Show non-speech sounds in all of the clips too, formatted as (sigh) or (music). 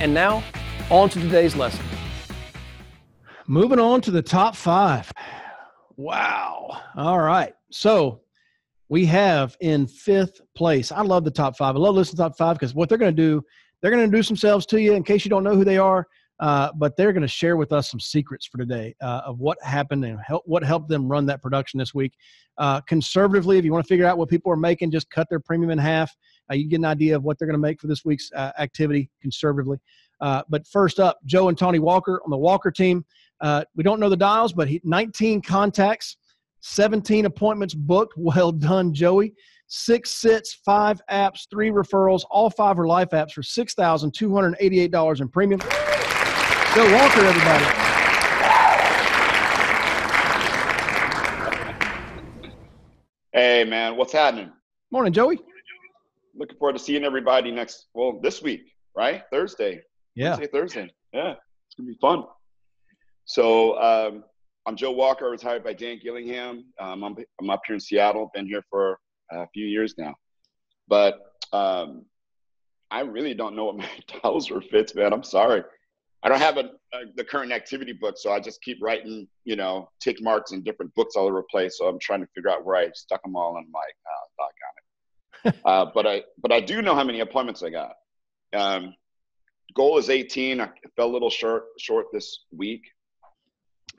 And now, on to today's lesson. Moving on to the top five. Wow. All right. So we have in fifth place. I love the top five. I love listening to top five because what they're going to do, they're going to introduce themselves to you in case you don't know who they are. Uh, but they're going to share with us some secrets for today uh, of what happened and help, what helped them run that production this week. Uh, conservatively, if you want to figure out what people are making, just cut their premium in half. Uh, you get an idea of what they're going to make for this week's uh, activity conservatively. Uh, but first up, Joe and Tony Walker on the Walker team. Uh, we don't know the dials, but he, 19 contacts, 17 appointments booked. (laughs) Well done, Joey. Six sits, five apps, three referrals. All five are life apps for $6,288 in premium. Joe Walker, everybody. Hey, man, what's happening? Morning, Joey. Looking forward to seeing everybody next, well, this week, right? Thursday. Yeah. Wednesday, Thursday. Yeah, it's going to be fun. So um, I'm Joe Walker, retired by Dan Gillingham. Um, I'm, I'm up here in Seattle, been here for a few years now. But um, I really don't know what my (laughs) were Fitz, man. I'm sorry. I don't have a, a, the current activity book, so I just keep writing, you know, tick marks in different books all over the place. So I'm trying to figure out where I stuck them all, and I'm like, oh, doggone it. (laughs) uh, but I, but I do know how many appointments I got. Um, goal is 18. I fell a little short, short this week.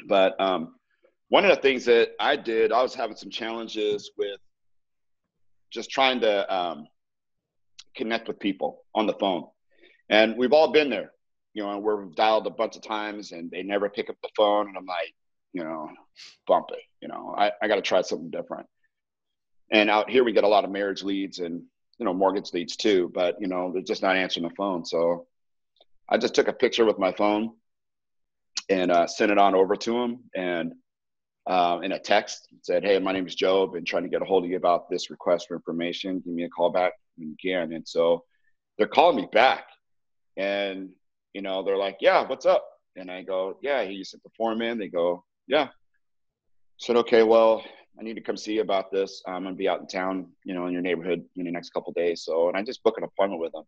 But um, one of the things that I did, I was having some challenges with just trying to um, connect with people on the phone. And we've all been there, you know, we're dialed a bunch of times and they never pick up the phone. And I'm like, you know, bump it, you know, I, I got to try something different. And out here, we get a lot of marriage leads and, you know, mortgage leads too, but, you know, they're just not answering the phone. So I just took a picture with my phone and uh, sent it on over to him and uh, in a text said, "Hey, my name is Joe. Been trying to get a hold of you about this request for information. Give me a call back again. And so they're calling me back, and you know they're like, "Yeah, what's up?" And I go, "Yeah, you sent the form in." They go, "Yeah." I said, "Okay, well, I need to come see you about this. I'm gonna be out in town, you know, in your neighborhood in the next couple days." So, and I just book an appointment with them.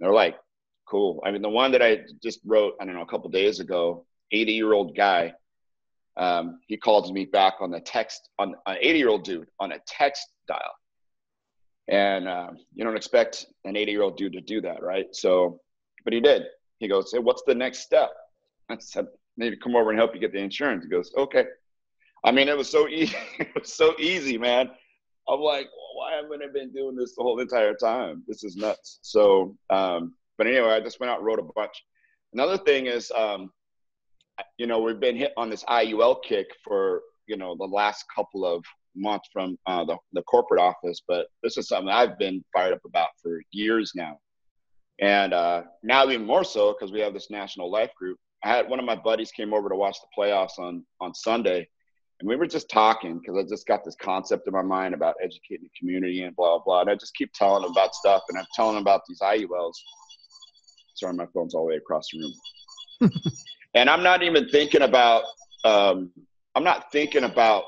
They're like, "Cool." I mean, the one that I just wrote, I don't know, a couple days ago 80 year old guy. Um, he calls me back on the text on an 80 year old dude on a text dial. And uh, you don't expect an 80 year old dude to do that, right? So, but he did. He goes, Hey, what's the next step? I said, Maybe come over and help you get the insurance. He goes, Okay. I mean, it was so easy. (laughs) it was so easy, man. I'm like, why haven't I been doing this the whole entire time? This is nuts. So, um, but anyway, I just went out and wrote a bunch. Another thing is, um, you know, we've been hit on this IUL kick for, you know, the last couple of months from uh, the, the corporate office, but this is something I've been fired up about for years now. And uh, now even more so because we have this national life group. I had one of my buddies came over to watch the playoffs on, on Sunday, and we were just talking because I just got this concept in my mind about educating the community and blah, blah. And I just keep telling them about stuff, and I'm telling them about these IULs. Sorry, my phone's all the way across the room. (laughs) and I'm not even thinking about um, I'm not thinking about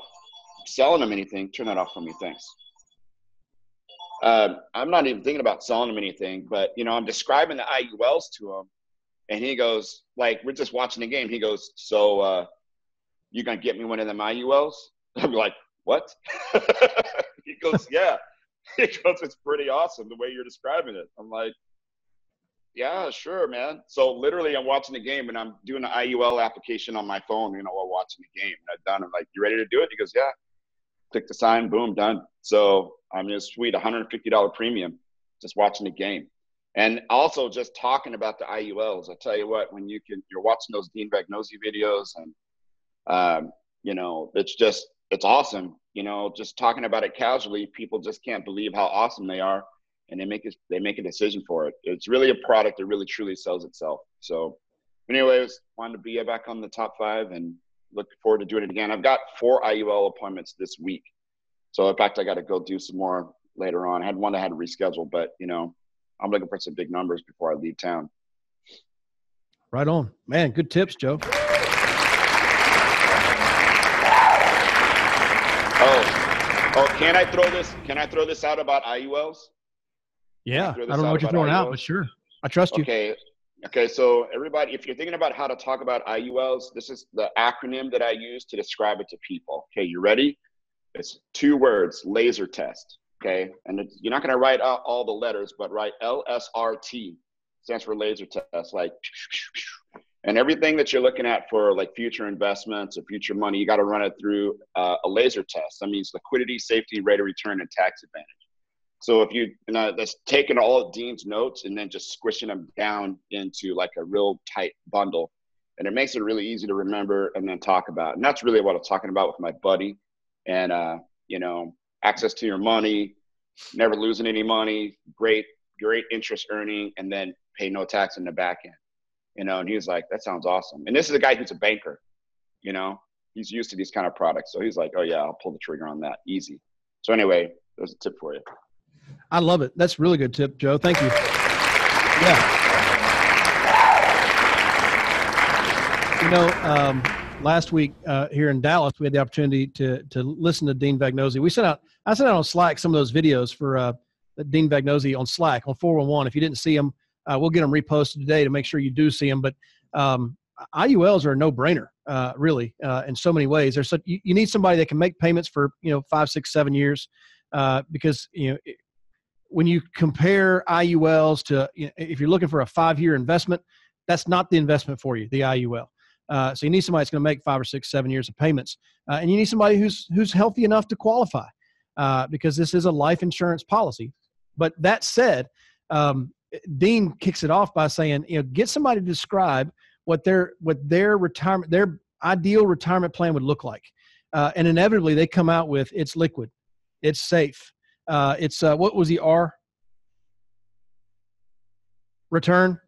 selling them anything. Turn that off for me, thanks. Um, I'm not even thinking about selling him anything, but you know, I'm describing the IULs to him, and he goes, like, we're just watching the game. He goes, so uh, you gonna get me one of them IULs? (laughs) I'm like, what? (laughs) he goes, yeah. (laughs) He goes, it's pretty awesome the way you're describing it. I'm like, yeah, sure, man. So literally, I'm watching the game and I'm doing the IUL application on my phone, you know, while watching the game. And I've done. I'm like, "You ready to do it?" He goes, "Yeah." Click the sign, boom, done. So I'm just sweet, $150 premium, just watching the game, and also just talking about the IULs. I tell you what, when you can, you're watching those Dean Vagnozzi videos, and um, you know, it's just it's awesome. You know, just talking about it casually, people just can't believe how awesome they are and they make it, they make a decision for it. It's really a product that really truly sells itself. So, anyways, wanted to be back on the top five and look forward to doing it again. I've got four IUL appointments this week, so in fact, I got to go do some more later on. I had one I had to reschedule, but you know, I'm looking for some big numbers before I leave town. Right on, man. Good tips, Joe. Oh, can I throw this? Can I throw this out about IULs? Yeah, I, I don't know what you're throwing IULs? out, but sure, I trust you. Okay, okay. So everybody, if you're thinking about how to talk about IULs, this is the acronym that I use to describe it to people. Okay, you ready? It's two words: laser test. Okay, and you're not going to write out all the letters, but write LSRT stands for laser test, like and everything that you're looking at for like future investments or future money, you got to run it through uh, a laser test. That means liquidity, safety, rate of return, and tax advantage. So if you, know, that's taking all of Dean's notes and then just squishing them down into like a real tight bundle, and it makes it really easy to remember and then talk about. And that's really what I'm talking about with my buddy. And uh, you know, access to your money, never losing any money, great, great interest earning, and then pay no tax in the back end you know, and he was like, that sounds awesome. And this is a guy who's a banker, you know, he's used to these kind of products. So he's like, oh yeah, I'll pull the trigger on that easy. So anyway, there's a tip for you. I love it. That's really good tip, Joe. Thank you. Yeah. You know, um, last week uh, here in Dallas, we had the opportunity to to listen to Dean Vagnozzi. We sent out, I sent out on Slack some of those videos for uh, Dean Vagnozzi on Slack on 411. If you didn't see them, uh, we'll get them reposted today to make sure you do see them. But um, IULs are a no-brainer, uh, really, uh, in so many ways. There's such, you, you, need somebody that can make payments for you know five, six, seven years, uh, because you know it, when you compare IULs to you know, if you're looking for a five-year investment, that's not the investment for you, the IUL. Uh, so you need somebody that's going to make five or six, seven years of payments, uh, and you need somebody who's who's healthy enough to qualify, because this is a life insurance policy. But that said, um, Dean kicks it off by saying, you know, get somebody to describe what their what their retirement their ideal retirement plan would look like, uh, and inevitably they come out with it's liquid, it's safe, uh, it's uh, what was the R? Return,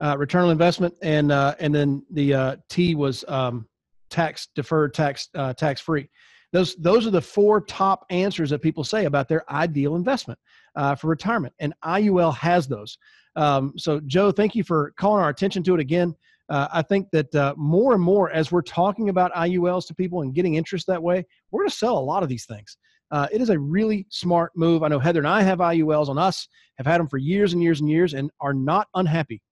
uh, return on investment, and uh, and then the uh, T was um, tax deferred, tax tax free. Those those are the four top answers that people say about their ideal investment uh, for retirement. And IUL has those. Um, so, Joe, thank you for calling our attention to it again. Uh, I think that uh, more and more, as we're talking about IULs to people and getting interest that way, we're going to sell a lot of these things. Uh, it is a really smart move. I know Heather and I have IULs on us, have had them for years and years and years, and are not unhappy.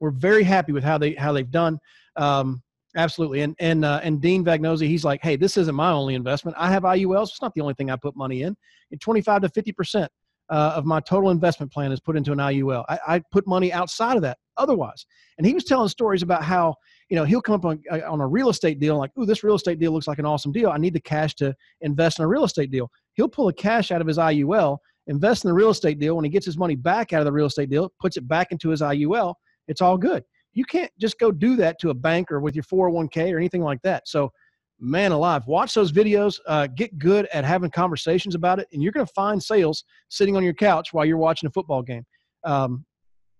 We're very happy with how they how they've done. Um, absolutely, and and uh, and Dean Vagnozzi, he's like, hey, this isn't my only investment. I have IULs. It's not the only thing I put money in. Twenty five to fifty percent uh, of my total investment plan is put into an IUL. I, I, put money outside of that otherwise. And he was telling stories about how, you know, he'll come up on, uh, on a real estate deal like, ooh, this real estate deal looks like an awesome deal. I need the cash to invest in a real estate deal. He'll pull the cash out of his IUL, invest in the real estate deal. When he gets his money back out of the real estate deal, puts it back into his IUL, it's all good. You can't just go do that to a bank or with your 401k or anything like that. So man alive watch those videos uh, get good at having conversations about it and you're going to find sales sitting on your couch while you're watching a football game um,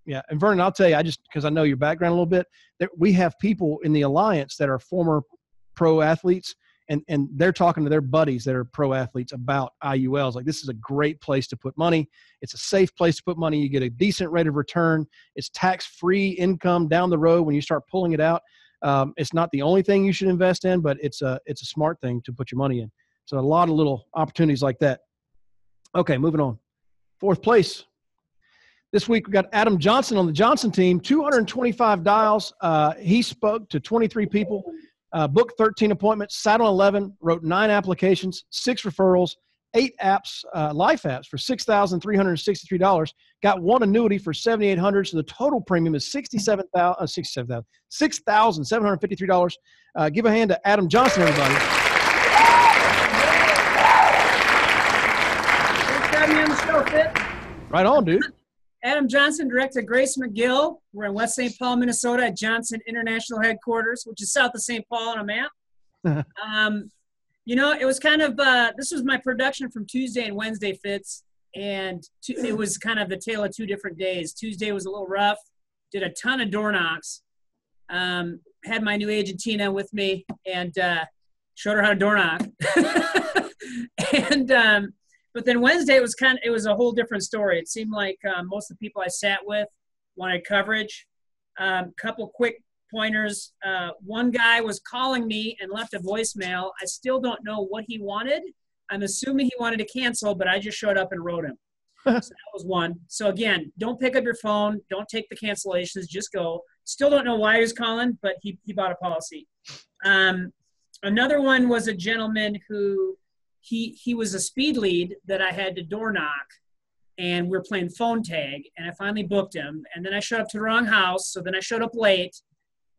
yeah and vernon i'll tell you i just because i know your background a little bit that we have people in the alliance that are former pro athletes and and they're talking to their buddies that are pro athletes about IULs. Like this is a great place to put money. It's a safe place to put money. You get a decent rate of return. It's tax free income down the road when you start pulling it out. Um, it's not the only thing you should invest in, but it's a it's a smart thing to put your money in. So a lot of little opportunities like that. Okay, moving on. Fourth place. This week we got Adam Johnson on the Johnson team. 225 dials. Uh, he spoke to 23 people, uh, booked 13 appointments, sat on 11, wrote nine applications, six referrals, eight apps, uh, life apps for six thousand three hundred sixty-three dollars. Got one annuity for seventy-eight hundred. So the total premium is sixty-seven thousand, uh, sixty-seven thousand, six thousand seven hundred fifty-three dollars. Uh, give a hand to Adam Johnson, everybody. Right on, dude. Adam Johnson, director Grace McGill. We're in West St. Paul, Minnesota at Johnson International Headquarters, which is south of St. Paul on a map. (laughs) um, you know, it was kind of uh, this was my production from Tuesday and Wednesday Fitz, and it was kind of the tale of two different days. Tuesday was a little rough. Did a ton of door knocks. Um, had my new agent Tina with me and uh, showed her how to door knock. (laughs) and um, but then Wednesday it was kind of it was a whole different story. It seemed like um, most of the people I sat with wanted coverage. Um, couple quick pointers. Uh, one guy was calling me and left a voicemail. I still don't know what he wanted. I'm assuming he wanted to cancel, but I just showed up and wrote him. (laughs) so that was one. So again, don't pick up your phone. Don't take the cancellations. Just go. Still don't know why he was calling, but he, he bought a policy. Um, another one was a gentleman who he he was a speed lead that I had to door knock, and we are playing phone tag, and I finally booked him, and then I showed up to the wrong house, so then I showed up late,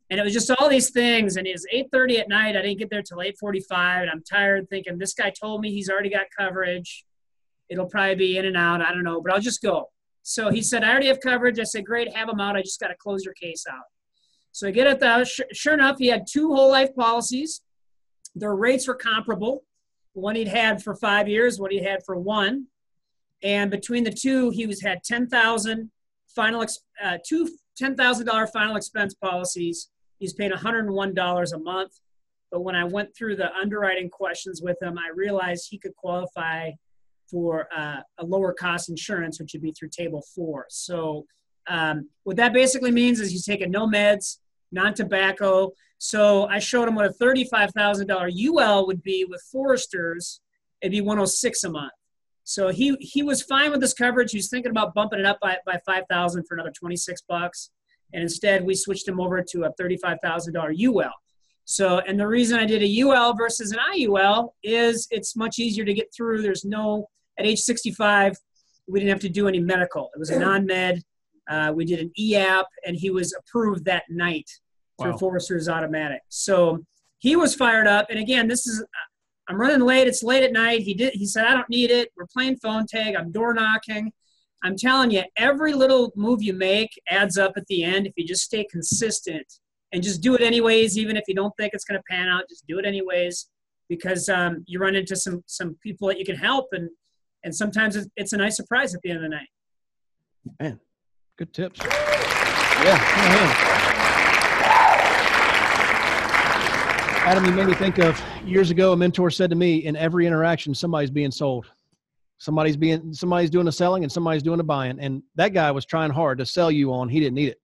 and it was just all these things, and it was 8:30 at night. I didn't get there till 8:45, and I'm tired, thinking this guy told me he's already got coverage. It'll probably be in and out. I don't know, but I'll just go. So he said, I already have coverage. I said, great, have him out. I just got to close your case out. So I get at the, sure enough, he had two whole life policies. Their rates were comparable. One he'd had for five years, what he had for one. And between the two, he was had 10,000 final, uh, two $10,000 final expense policies. He's paying $101 a month. But when I went through the underwriting questions with him, I realized he could qualify for uh, a lower cost insurance, which would be through table four. So um, what that basically means is he's taking no meds, non-tobacco. So I showed him what a $35,000 UL would be with Foresters. It'd be 106 a month. So he he was fine with this coverage. He was thinking about bumping it up by, by 5,000 for another 26 bucks. And instead we switched him over to a $35,000 UL. So, and the reason I did a UL versus an IUL is it's much easier to get through. There's no, at age 65, we didn't have to do any medical. It was a non-med. Uh, we did an e-app, and he was approved that night through wow. Foresters automatic. So he was fired up. And again, this is I'm running late. It's late at night. He did. He said, "I don't need it. We're playing phone tag. I'm door knocking." I'm telling you, every little move you make adds up at the end if you just stay consistent and just do it anyways, even if you don't think it's going to pan out. Just do it anyways because um, you run into some some people that you can help, and and sometimes it's a nice surprise at the end of the night. Man, good tips. Yeah, Adam, you made me think of years ago. A mentor said to me, "In every interaction, somebody's being sold. Somebody's being somebody's doing a selling, and somebody's doing a buying. And that guy was trying hard to sell you on he didn't need it.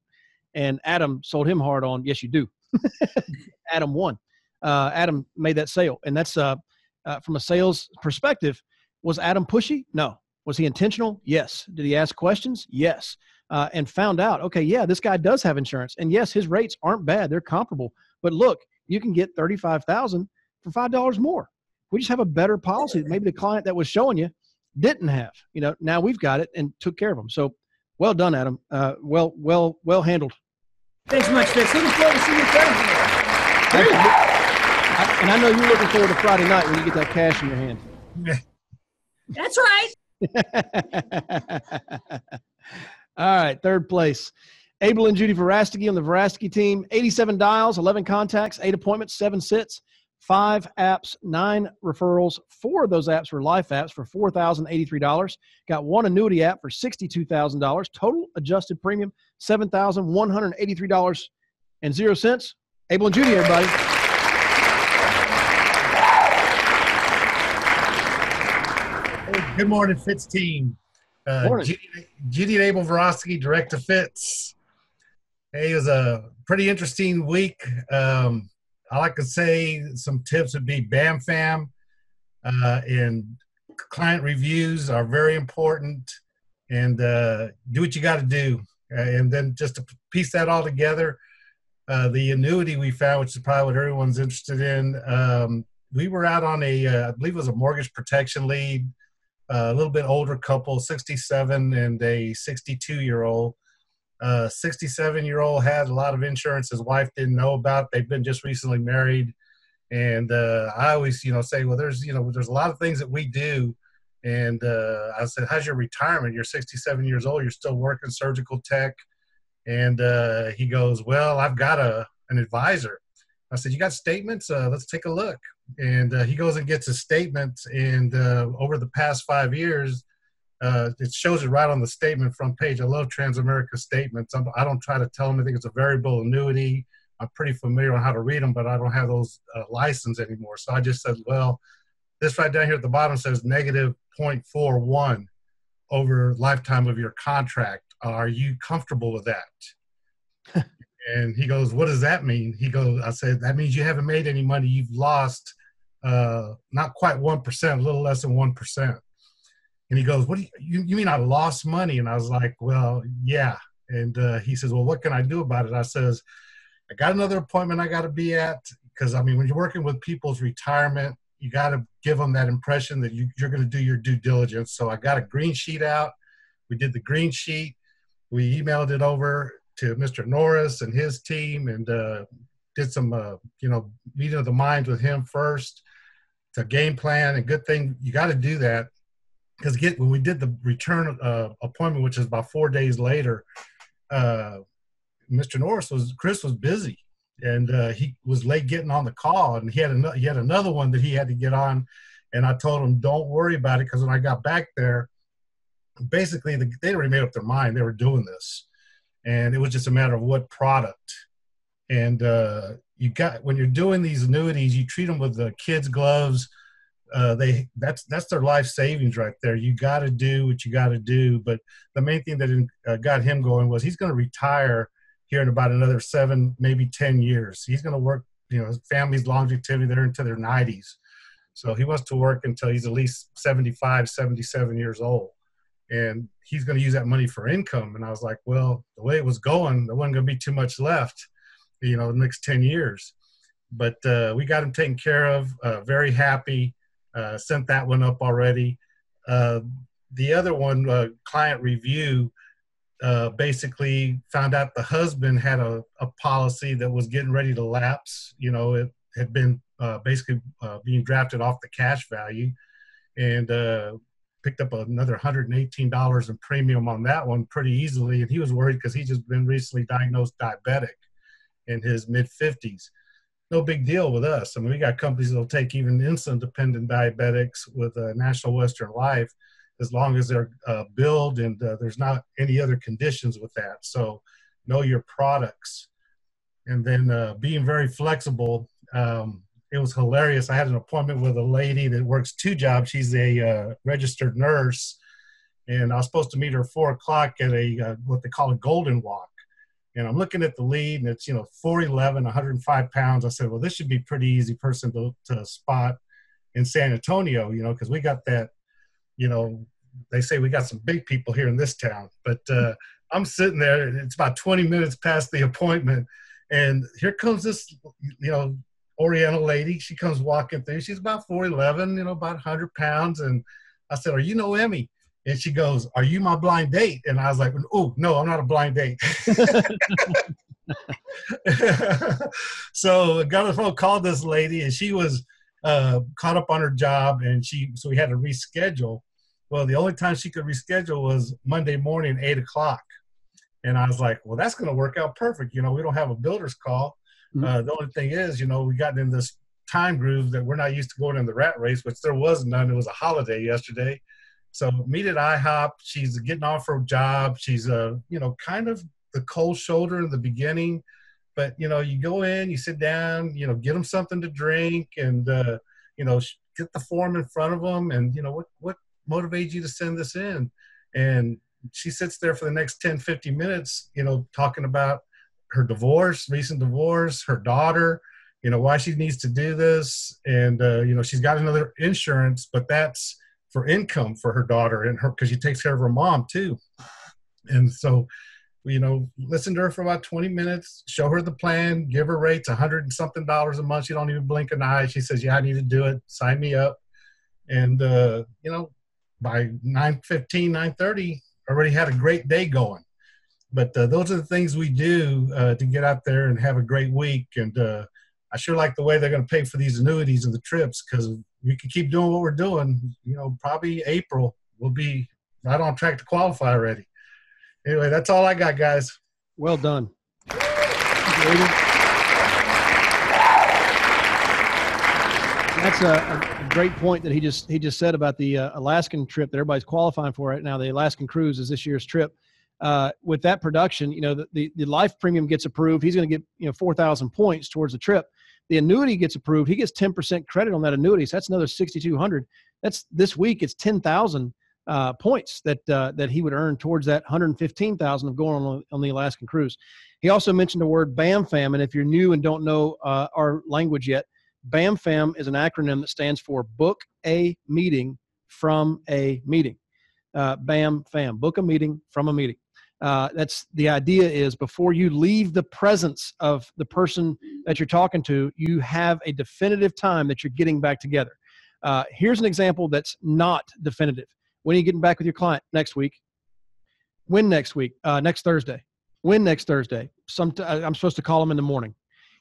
And Adam sold him hard on yes, you do. (laughs) Adam won. Uh, Adam made that sale, and that's uh, uh, from a sales perspective. Was Adam pushy? No. Was he intentional? Yes. Did he ask questions? Yes. Uh, and found out, okay, yeah, this guy does have insurance, and yes, his rates aren't bad; they're comparable. But look, you can get thirty-five thousand for five dollars more. We just have a better policy. Maybe the client that was showing you didn't have. You know, now we've got it and took care of them. So, well done, Adam. Uh, well, well, well handled. Thanks so much, Fitz. Looking forward to seeing you Thursday. And I know you're looking forward to Friday night when you get that cash in your hand. (laughs) That's right. (laughs) All right, third place. Abel and Judy Verastigi on the Verastigi team. 87 dials, 11 contacts, 8 appointments, 7 sits, 5 apps, 9 referrals. Four of those apps were life apps for $4,083. Got one annuity app for $62,000. Total adjusted premium, $7,183 and zero cents. Abel and Judy, everybody. Good morning, Fitz team. Uh, morning. Judy, Judy and Abel Verostigi, direct to Fitz. Hey, it was a pretty interesting week. Um, I like to say some tips would be BAM FAM uh, and client reviews are very important and uh, do what you got to do. Uh, and then just to piece that all together, uh, the annuity we found, which is probably what everyone's interested in, um, we were out on a, uh, I believe it was a mortgage protection lead, uh, a little bit older couple, 67 and a 62 year old. 67 year old had a lot of insurance his wife didn't know about. They've been just recently married. And uh, I always, you know, say, well, there's, you know, there's a lot of things that we do. And uh, I said, how's your retirement? You're 67 years old. You're still working surgical tech. And uh, he goes, well, I've got a an advisor. I said, you got statements? Uh, let's take a look. And uh, he goes and gets his statements. And uh, over the past five years, Uh, it shows it right on the statement front page. I love Transamerica statements. I'm, I do not try to tell them I think it's a variable annuity. I'm pretty familiar on how to read them, but I don't have those uh, license anymore. So I just said, well, this right down here at the bottom says negative 0.41 over lifetime of your contract. Are you comfortable with that? (laughs) and he goes, what does that mean? He goes, I said, that means you haven't made any money. You've lost uh, not quite 1%, a little less than 1%. And he goes, what do you, you, you mean I lost money? And I was like, well, yeah. And uh, he says, well, what can I do about it? I says, I got another appointment I got to be at because I mean, when you're working with people's retirement, you got to give them that impression that you, you're going to do your due diligence. So I got a green sheet out. We did the green sheet. We emailed it over to Mr. Norris and his team and uh, did some, uh, you know, meeting of the minds with him first to game plan. And good thing you got to do that because get when we did the return uh, appointment, which is about four days later, uh, Mr. Norris was Chris was busy and uh, he was late getting on the call, and he had another he had another one that he had to get on, and I told him don't worry about it because when I got back there, basically the, they already made up their mind they were doing this, and it was just a matter of what product, and uh, you got when you're doing these annuities, you treat them with the kids' gloves. Uh, they that's that's their life savings right there. You got to do what you got to do. But the main thing that uh, got him going was he's going to retire here in about another seven, maybe 10 years. He's going to work, you know, his family's longevity, they're into their 90s. So he wants to work until he's at least 75, 77 years old. And he's going to use that money for income. And I was like, well, the way it was going, there wasn't going to be too much left, you know, the next 10 years. But uh, we got him taken care of, uh, very happy. Uh, sent that one up already. Uh, the other one, uh, client review, uh, basically found out the husband had a, a policy that was getting ready to lapse. You know, it had been uh, basically being drafted off the cash value and picked up another $118 in premium on that one pretty easily. And he was worried because he just been recently diagnosed diabetic in his mid 50s. No big deal with us. I mean, we got companies that'll take even insulin dependent diabetics with uh, National Western Life as long as they're uh, billed and uh, there's not any other conditions with that. So know your products. And then uh, being very flexible. Um, it was hilarious. I had an appointment with a lady that works two jobs. She's a uh, registered nurse. And I was supposed to meet her four o'clock at a uh, what they call a Golden Wok. And I'm looking at the lead, and it's you know 4'11, 105 pounds. I said, well, this should be pretty easy person to, to spot in San Antonio, you know, because we got that you know, they say we got some big people here in this town. But uh, I'm sitting there, and it's about 20 minutes past the appointment, and here comes this, you know, Oriental lady. She comes walking through. She's about 4'11, you know, about 100 pounds. And I said, Are you Noemi? And she goes, Are you my blind date? And I was like, Oh, no, I'm not a blind date. (laughs) so I got a phone, called this lady, and she was uh, caught up on her job, and she so we had to reschedule. Well, the only time she could reschedule was Monday morning, eight o'clock. And I was like, well, that's going to work out perfect. You know, we don't have a builder's call. Mm-hmm. Uh, the only thing is, you know, we got in this time groove that we're not used to going in the rat race, which there was none. It was a holiday yesterday. So meet at IHOP. She's getting off her job. She's a, uh, you know, kind of the cold shoulder in the beginning, but you know, you go in, you sit down, you know, get them something to drink, and uh, you know, get the form in front of them, and you know, what what motivates you to send this in? And she sits there for the next 10, 50 minutes, you know, talking about her divorce, recent divorce, her daughter, you know, why she needs to do this. And, uh, you know, she's got another insurance, but that's for income for her daughter and her, because she takes care of her mom too. And so, you know, listen to her for about 20 minutes, show her the plan, give her rates, a hundred and something dollars a month. She don't even blink an eye. She says, yeah, I need to do it. Sign me up. And, uh, you know, by 9.15 9.30 already had a great day going but uh, those are the things we do uh, to get out there and have a great week and uh, i sure like the way they're going to pay for these annuities and the trips because we can keep doing what we're doing you know probably april we'll be right on track to qualify already anyway that's all i got guys well done That's a, a, great point that he just he just said about the uh, Alaskan trip that everybody's qualifying for right now. The Alaskan cruise is this year's trip. Uh, with that production, you know, the, the, the life premium gets approved. He's going to get you know four thousand points towards the trip. The annuity gets approved. He gets ten percent credit on that annuity, so that's another sixty two hundred. That's this week. It's ten thousand uh, points that uh, that he would earn towards that 115,000 of going on on the Alaskan cruise. He also mentioned the word BAMFAM, and if you're new and don't know uh, our language yet, BAMFAM is an acronym that stands for Book a Meeting from a Meeting. Uh, BAMFAM, book a meeting from a meeting. Uh, that's the idea is before you leave the presence of the person that you're talking to, you have a definitive time that you're getting back together. Uh, here's an example that's not definitive. When are you getting back with your client next week? When next week? Uh, next Thursday. When next Thursday? Some uh, I'm supposed to call them in the morning.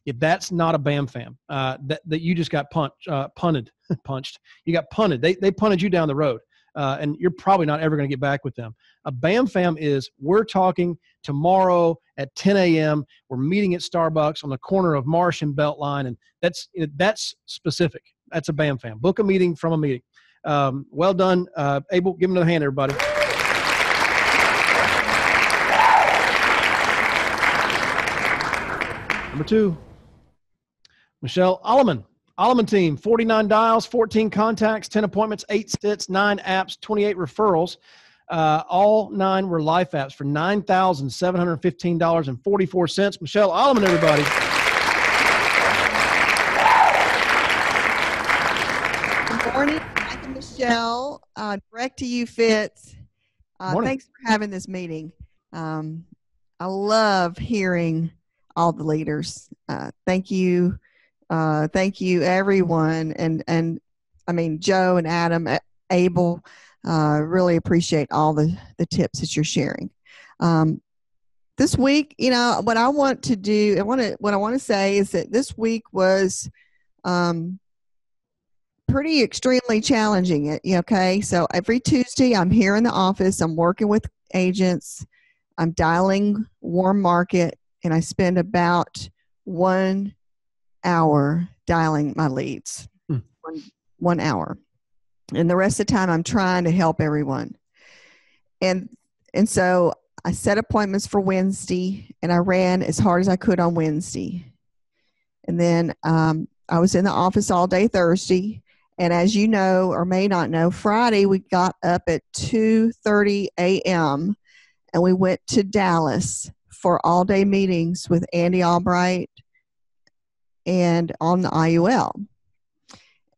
If that's not a BAM fam, uh, that, that you just got punched, uh, punted, (laughs) punched. You got punted. They, they punted you down the road. Uh, and you're probably not ever going to get back with them. A BAM fam is we're talking tomorrow at 10 a.m. We're meeting at Starbucks on the corner of Marsh and Beltline, and that's that's specific. That's a BAM fam. Book a meeting from a meeting. Um, well done, uh, Abel. Give him another hand, everybody. Number two, Michelle Alleman. Alleman team, 49 dials, 14 contacts, 10 appointments, 8 stits, 9 apps, 28 referrals. Uh, all nine were life apps for $9,715.44. Michelle Alleman, everybody. Good morning, Mike and Michelle. Uh, direct to you, Fitz. Uh, thanks for having this meeting. Um, I love hearing all the leaders. Uh, thank you, uh, thank you, everyone, and and I mean Joe and Adam, Abel. Uh, really appreciate all the the tips that you're sharing. Um, this week, you know, what I want to do, I want to what I want to say is that this week was um, pretty extremely challenging. Okay, so every Tuesday I'm here in the office. I'm working with agents. I'm dialing warm market, and I spend about one hour dialing my leads. Hmm. One, one hour, and the rest of the time I'm trying to help everyone. And and so I set appointments for Wednesday, and I ran as hard as I could on Wednesday. And then um, I was in the office all day Thursday and as you know or may not know, Friday we got up at 2:30 a.m. and we went to Dallas for all-day meetings with Andy Albright and on the IUL.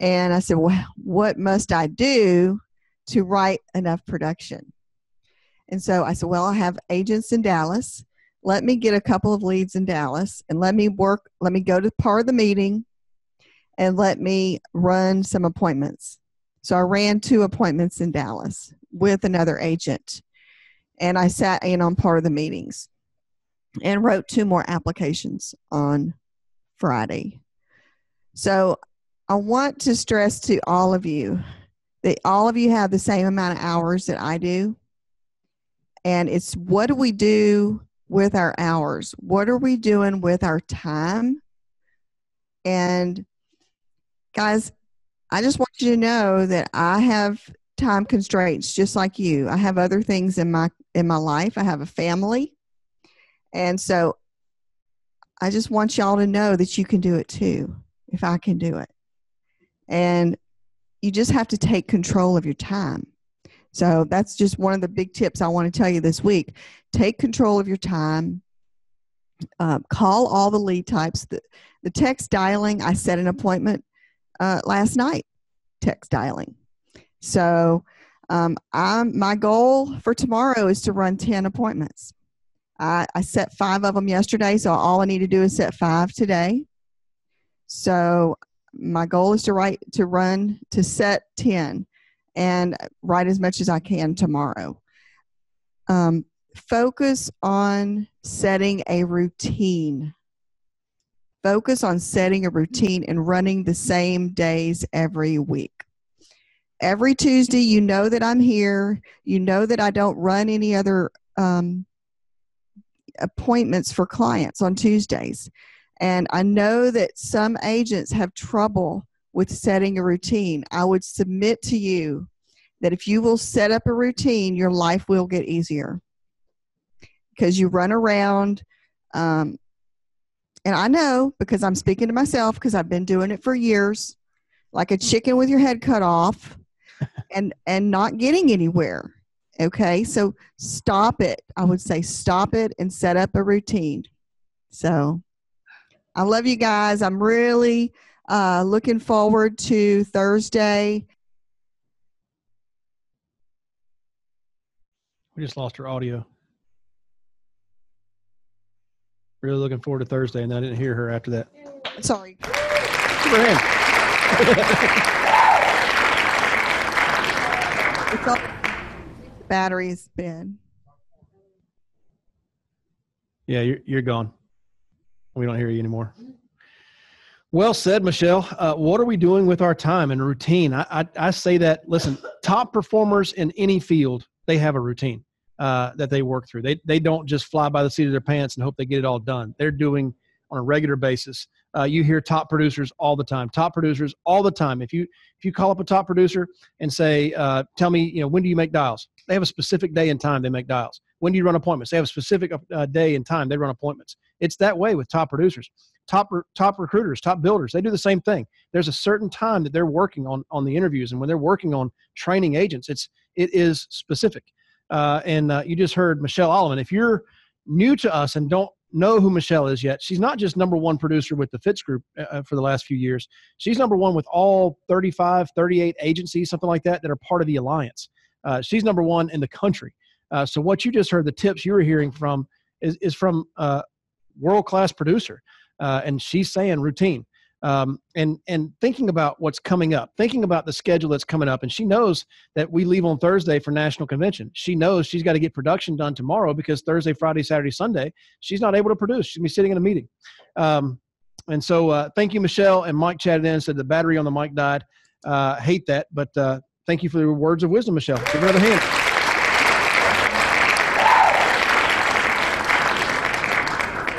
And I said, "Well, what must I do to write enough production?" And so I said, "Well, I have agents in Dallas. Let me get a couple of leads in Dallas and let me work let me go to part of the meeting and let me run some appointments. So I ran two appointments in Dallas with another agent. And I sat in on part of the meetings and wrote two more applications on Friday. So I want to stress to all of you that all of you have the same amount of hours that I do. And it's what do we do with our hours? What are we doing with our time? And guys, I just want you to know that I have time constraints just like you. I have other things in my in my life. I have a family. And so I just want y'all to know that you can do it too if I can do it. And you just have to take control of your time. So that's just one of the big tips I want to tell you this week. Take control of your time. Uh, call all the lead types. The, the text dialing, I set an appointment uh, last night, text dialing. So um, I'm, my goal for tomorrow is to run 10 appointments. I, I set five of them yesterday, so all I need to do is set five today. So my goal is to write to run to set 10 and write as much as I can tomorrow. Um, focus on setting a routine Focus on setting a routine and running the same days every week. Every Tuesday, you know that I'm here. You know that I don't run any other um, appointments for clients on Tuesdays. And I know that some agents have trouble with setting a routine. I would submit to you that if you will set up a routine, your life will get easier because you run around. Um, and I know because I'm speaking to myself because I've been doing it for years, like a chicken with your head cut off (laughs) and and not getting anywhere. Okay, so stop it. I would say stop it and set up a routine. So I love you guys. I'm really uh, looking forward to Thursday. We just lost her audio. Really looking forward to Thursday, and I didn't hear her after that. Sorry. Give her (laughs) a hand. it's all, the battery's been. Yeah, you're, you're gone. We don't hear you anymore. Well said, Michelle. Uh, what are we doing with our time and routine? I, I, I, say that, listen, top performers in any field, they have a routine uh, that they work through. They, they don't just fly by the seat of their pants and hope they get it all done. They're doing on a regular basis. Uh, you hear top producers all the time. Top producers all the time. If you if you call up a top producer and say, uh, "Tell me, you know, when do you make dials?" They have a specific day and time they make dials. When do you run appointments? They have a specific uh, day and time they run appointments. It's that way with top producers, top top recruiters, top builders. They do the same thing. There's a certain time that they're working on on the interviews, and when they're working on training agents, it's it is specific. Uh, and uh, you just heard Michelle Alleman. If you're new to us and don't know who Michelle is yet, she's not just number one producer with the Fitz Group uh, uh, for the last few years. She's number one with all 35, 38 agencies, something like that, that are part of the alliance. Uh, she's number one in the country. Uh, so what you just heard, the tips you were hearing from, is, is from a world class producer, and she's saying routine um, and and thinking about what's coming up, thinking about the schedule that's coming up, and she knows that we leave on Thursday for national convention. She knows she's got to get production done tomorrow because Thursday, Friday, Saturday, Sunday, she's not able to produce. She's gonna be sitting in a meeting. Um, and so, uh, thank you, Michelle. And Mike chatted in said the battery on the mic died. Uh, hate that, but uh, thank you for the words of wisdom, Michelle. Give another hand.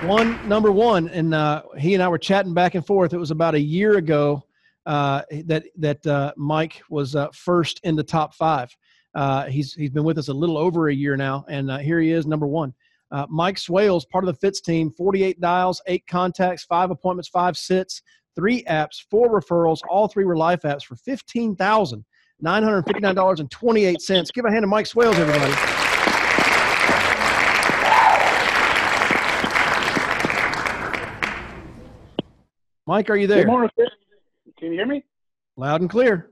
one number one, and uh, he and I were chatting back and forth. It was about a year ago uh, that that uh, Mike was uh, first in the top five. Uh, he's he's been with us a little over a year now, and uh, here he is, number one. Mike Swales, part of the Fitz team, 48 dials, eight contacts, five appointments, five sits, three apps, four referrals. All three were life apps for fifteen thousand nine hundred fifty nine dollars and twenty eight cents. Give a hand to Mike Swales, everybody. Mike, are you there? Good morning. Can you hear me? Loud and clear.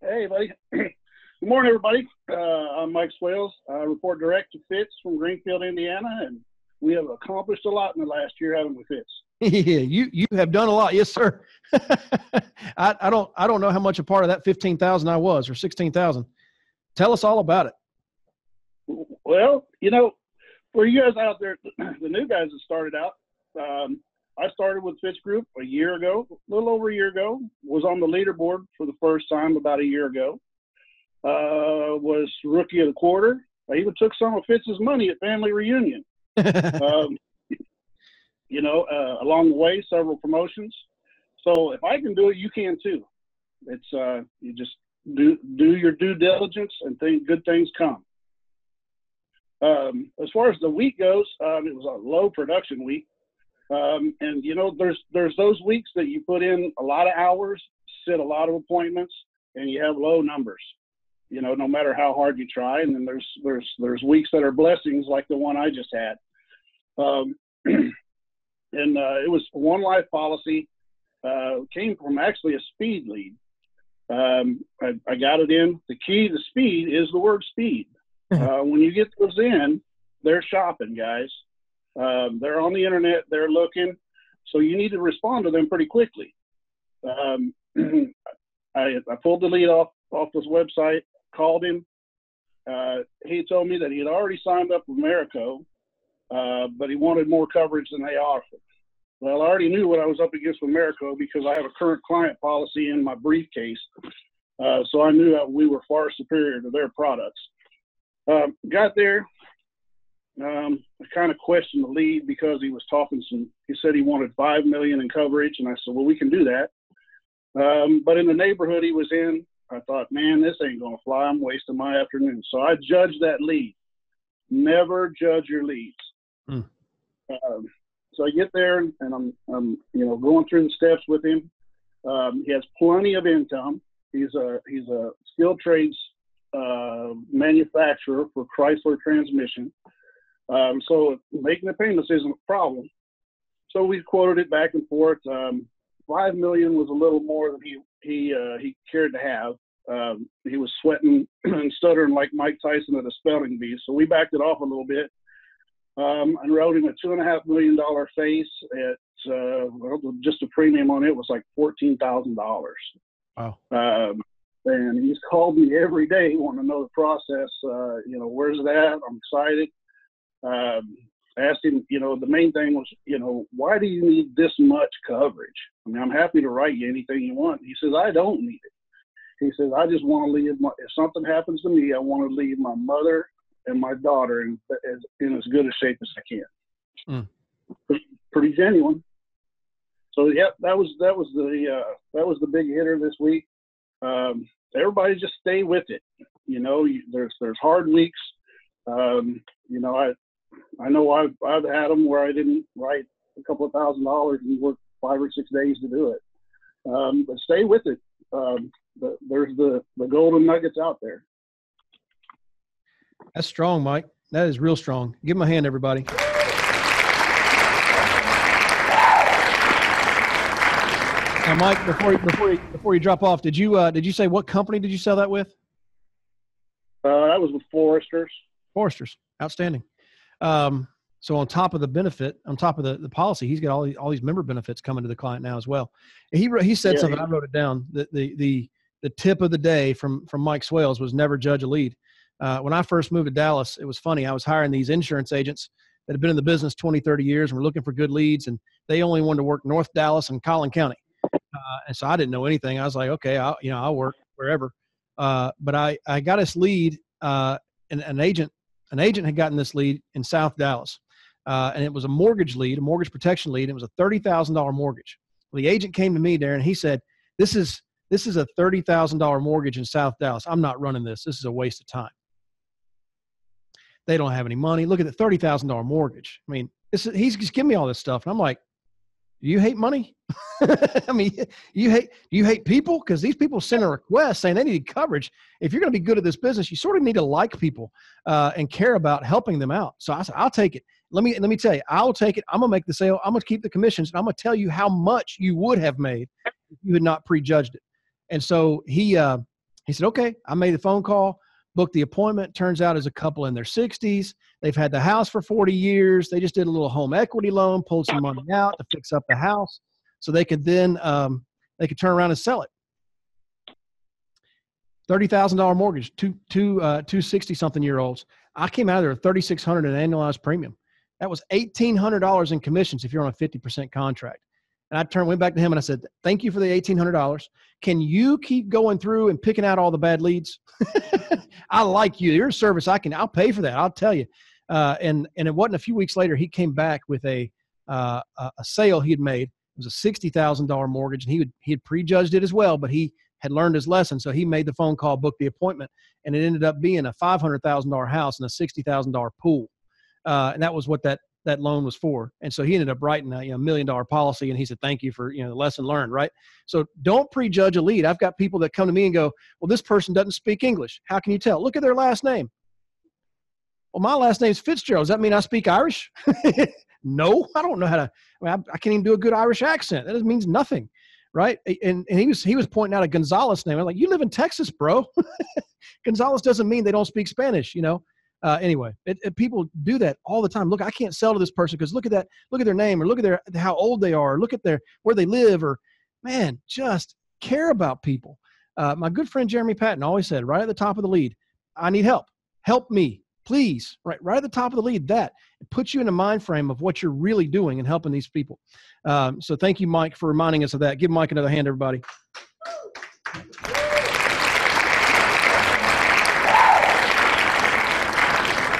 Hey, buddy. (clears throat) Good morning, everybody. Uh, I'm Mike Swales. I report direct to Fitz from Greenfield, Indiana, and we have accomplished a lot in the last year, haven't we, Fitz? Yeah, you you have done a lot, yes, sir. (laughs) I, I don't I don't know how much a part of that fifteen thousand I was or sixteen thousand. Tell us all about it. Well, you know, for you guys out there, (clears throat) the new guys that started out, um, I started with Fitz Group a year ago, a little over a year ago. Was on the leaderboard for the first time about a year ago. Uh, was rookie of the quarter. I even took some of Fitz's money at family reunion. (laughs) um, you know, uh, along the way, several promotions. So if I can do it, you can too. It's uh, you just do do your due diligence and think good things come. Um, as far as the week goes, um, it was a low production week. Um, and you know, there's there's those weeks that you put in a lot of hours, sit a lot of appointments, and you have low numbers. You know, no matter how hard you try. And then there's there's there's weeks that are blessings, like the one I just had. (clears throat) And uh, it was one life policy. Uh, came from actually a speed lead. Um, I, I, got it in. The key to speed is the word speed. Uh, when you get those in, they're shopping, guys. Um, they're on the internet, they're looking, so you need to respond to them pretty quickly. Um, (clears throat) I, I, pulled the lead off off this website, called him. Uh, he told me that he had already signed up with Americo, uh, but he wanted more coverage than they offered. Well, I already knew what I was up against with Americo because I have a current client policy in my briefcase, uh, so I knew that we were far superior to their products. Um, got there, um, I kind of questioned the lead because he was talking some. He said he wanted five million in coverage, and I said, "Well, we can do that." Um, but in the neighborhood he was in, I thought, man, this ain't gonna fly. I'm wasting my afternoon. So I judged that lead. Never judge your leads. Mm. Um, so I get there and I'm, I'm, you know, going through the steps with him. Um, he has plenty of income. He's a he's a skilled trades uh, manufacturer for Chrysler Transmission. Um, so making the payments isn't a problem. So we quoted it back and forth. Um, Five million was a little more than he he uh, he cared to have. Um, he was sweating (clears throat) and stuttering like Mike Tyson at a spelling bee. So we backed it off a little bit um, and wrote him a two and a half million dollar face at uh, well, just a premium on it was like fourteen thousand dollars. Wow. Um, and he's called me every day wanting to know the process. Uh, you know, where's that? I'm excited. Um, asked him, you know, the main thing was, you know, why do you need this much coverage? I mean, I'm happy to write you anything you want. He says, I don't need it. He says, I just want to leave my, if something happens to me, I want to leave my mother and my daughter in, as, in as good a shape as I can. Mm. Pretty, pretty, genuine. So, yeah, that was, that was the, uh, that was the big hitter this week. Um, everybody just stay with it. You know, you, there's, there's hard weeks. Um, you know, I, I know I've I've had them where I didn't write a couple of thousand dollars and work five or six days to do it. Um, but stay with it. Um, the, there's the the golden nuggets out there. That's strong, Mike. That is real strong. Give him a hand, everybody. Now, Mike, before you, before you, before you drop off, did you uh, did you say what company did you sell that with? Uh, that was with Foresters. Foresters, outstanding. Um, so on top of the benefit, on top of the, the policy, he's got all these, all these member benefits coming to the client now as well. And he he said yeah, something. I wrote it down. The, the the the tip of the day from from Mike Swales was never judge a lead. Uh, when I first moved to Dallas, it was funny. I was hiring these insurance agents that had been in the business 20, 30 years and were looking for good leads, and they only wanted to work North Dallas and Collin County. Uh, and so I didn't know anything. I was like, okay, I'll, you know, I'll work wherever. Uh, but I, I got this lead, uh, and an agent an agent had gotten this lead in South Dallas, uh, and it was a mortgage lead, a mortgage protection lead. It was a thirty thousand dollar mortgage. Well, the agent came to me there, and he said, "This is this is a thirty thousand dollar mortgage in South Dallas. I'm not running this. This is a waste of time. They don't have any money. Look at the thirty thousand dollar mortgage. I mean, he's just giving me all this stuff, and I'm like, you hate money? (laughs) I mean, you hate you hate people because these people send a request saying they need coverage. If you're going to be good at this business, you sort of need to like people uh, and care about helping them out. So I said, I'll take it. Let me let me tell you, I'll take it. I'm gonna make the sale. I'm gonna keep the commissions, and I'm gonna tell you how much you would have made if you had not prejudged it. And so he uh, he said, okay. I made the phone call booked the appointment. Turns out as a couple in their 60s. They've had the house for 40 years. They just did a little home equity loan, pulled some money out to fix up the house so they could then um, they could turn around and sell it. Thirty thousand dollar mortgage, two two uh, two sixty something year olds. I came out of there thirty six hundred in annualized premium. That was eighteen hundred dollars in commissions if you're on a fifty percent contract. And I turned, went back to him and I said, Thank you for the $1,800. Can you keep going through and picking out all the bad leads? (laughs) I like you. Your service, I can, I'll pay for that. I'll tell you. Uh, and, and it wasn't a few weeks later, he came back with a, uh, a sale he had made. It was a $60,000 mortgage and he, would, he had prejudged it as well, but he had learned his lesson. So he made the phone call, booked the appointment, and it ended up being a $500,000 house and a $60,000 pool. Uh, and that was what that that loan was for. And so he ended up writing a you know, million dollar policy and he said, thank you for, you know, the lesson learned, right? So don't prejudge a lead. I've got people that come to me and go, well, this person doesn't speak English. How can you tell? Look at their last name. Well, my last name is Fitzgerald. Does that mean I speak Irish? (laughs) no, I don't know how to, I, mean, I, I, can't even do a good Irish accent. That means nothing. Right. And, and he was, he was pointing out a Gonzalez name. I'm like, you live in Texas, bro. (laughs) Gonzalez doesn't mean they don't speak Spanish, you know? Uh, anyway, it, it, people do that all the time. Look, I can't sell to this person because look at that, look at their name, or look at their how old they are, look at their where they live, or man, just care about people. Uh, my good friend Jeremy Patton always said, right at the top of the lead, I need help. Help me, please. Right, right at the top of the lead. That it puts you in a mind frame of what you're really doing and helping these people. Um, so thank you, Mike, for reminding us of that. Give Mike another hand, everybody.